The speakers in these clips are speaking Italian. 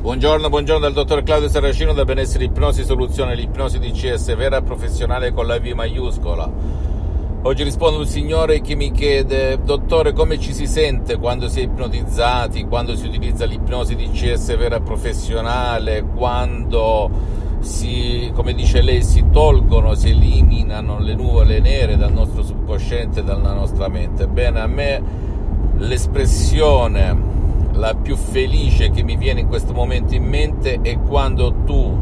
Buongiorno, buongiorno dal dottor Claudio Saracino da Benessere Ipnosi Soluzione, l'ipnosi DCS vera e professionale con la V maiuscola. Oggi risponde un signore che mi chiede, dottore, come ci si sente quando si è ipnotizzati, quando si utilizza l'ipnosi DCS vera e professionale, quando si, come dice lei, si tolgono, si eliminano le nuvole nere dal nostro subconsciente, dalla nostra mente. Bene, a me l'espressione la più felice che mi viene in questo momento in mente è quando tu,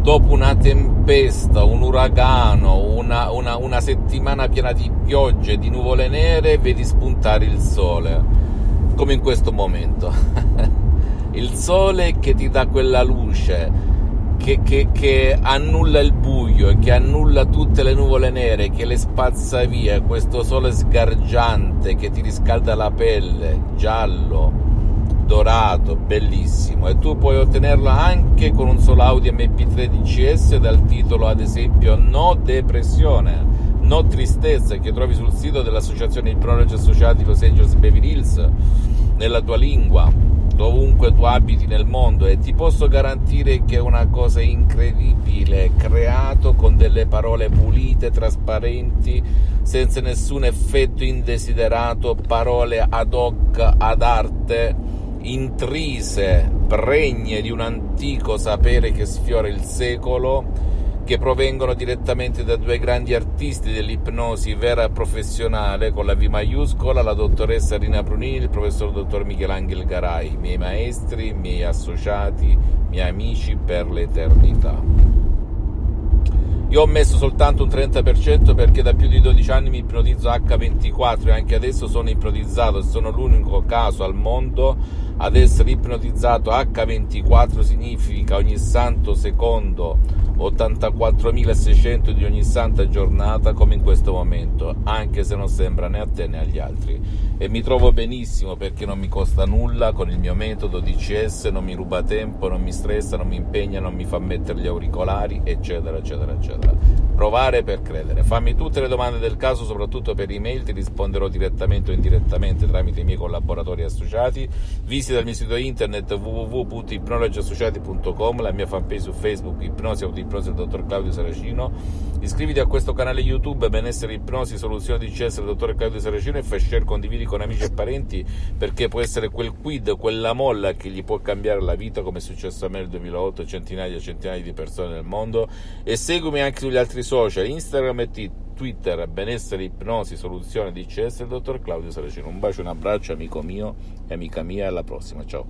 dopo una tempesta, un uragano, una, una, una settimana piena di piogge, di nuvole nere, vedi spuntare il sole, come in questo momento. il sole che ti dà quella luce, che, che, che, annulla il buio che annulla tutte le nuvole nere, che le spazza via, questo sole sgargiante che ti riscalda la pelle, giallo, dorato, bellissimo e tu puoi ottenerlo anche con un solo Audi MP3 DCS dal titolo ad esempio No Depressione, No Tristezza che trovi sul sito dell'associazione Ipnologi Associati Los Angeles Beverly Hills nella tua lingua dovunque tu abiti nel mondo e ti posso garantire che è una cosa incredibile, creato con delle parole pulite, trasparenti, senza nessun effetto indesiderato, parole ad hoc, ad arte intrise, pregne di un antico sapere che sfiora il secolo, che provengono direttamente da due grandi artisti dell'ipnosi vera e professionale, con la V maiuscola, la dottoressa Rina Brunini il professor dottor Michelangelo Garai, miei maestri, miei associati, miei amici per l'eternità. Io ho messo soltanto un 30% perché da più di 12 anni mi ipnotizzo H24 e anche adesso sono ipnotizzato e sono l'unico caso al mondo ad essere ipnotizzato H24 significa ogni santo secondo 84.600 di ogni santa giornata come in questo momento, anche se non sembra né a te né agli altri. E mi trovo benissimo perché non mi costa nulla con il mio metodo DCS, non mi ruba tempo, non mi stressa, non mi impegna, non mi fa mettere gli auricolari, eccetera, eccetera, eccetera. Provare per credere. Fammi tutte le domande del caso, soprattutto per email, ti risponderò direttamente o indirettamente tramite i miei collaboratori associati. Visita il mio sito internet www.ipnologiassociati.com, la mia fanpage su Facebook Ipnosi Audio Ipnosi del dottor Claudio Saracino. Iscriviti a questo canale YouTube Benessere Ipnosi Soluzioni di CS del dottor Claudio Saracino e fai share, condividi con amici e parenti perché può essere quel quid, quella molla che gli può cambiare la vita come è successo a me nel 2008 centinaia e centinaia di persone nel mondo e seguimi anche sugli altri social Instagram e Twitter Benessere Ipnosi Soluzione di CS del dottor Claudio Saracino. Un bacio, un abbraccio amico mio e amica mia alla prossima, ciao.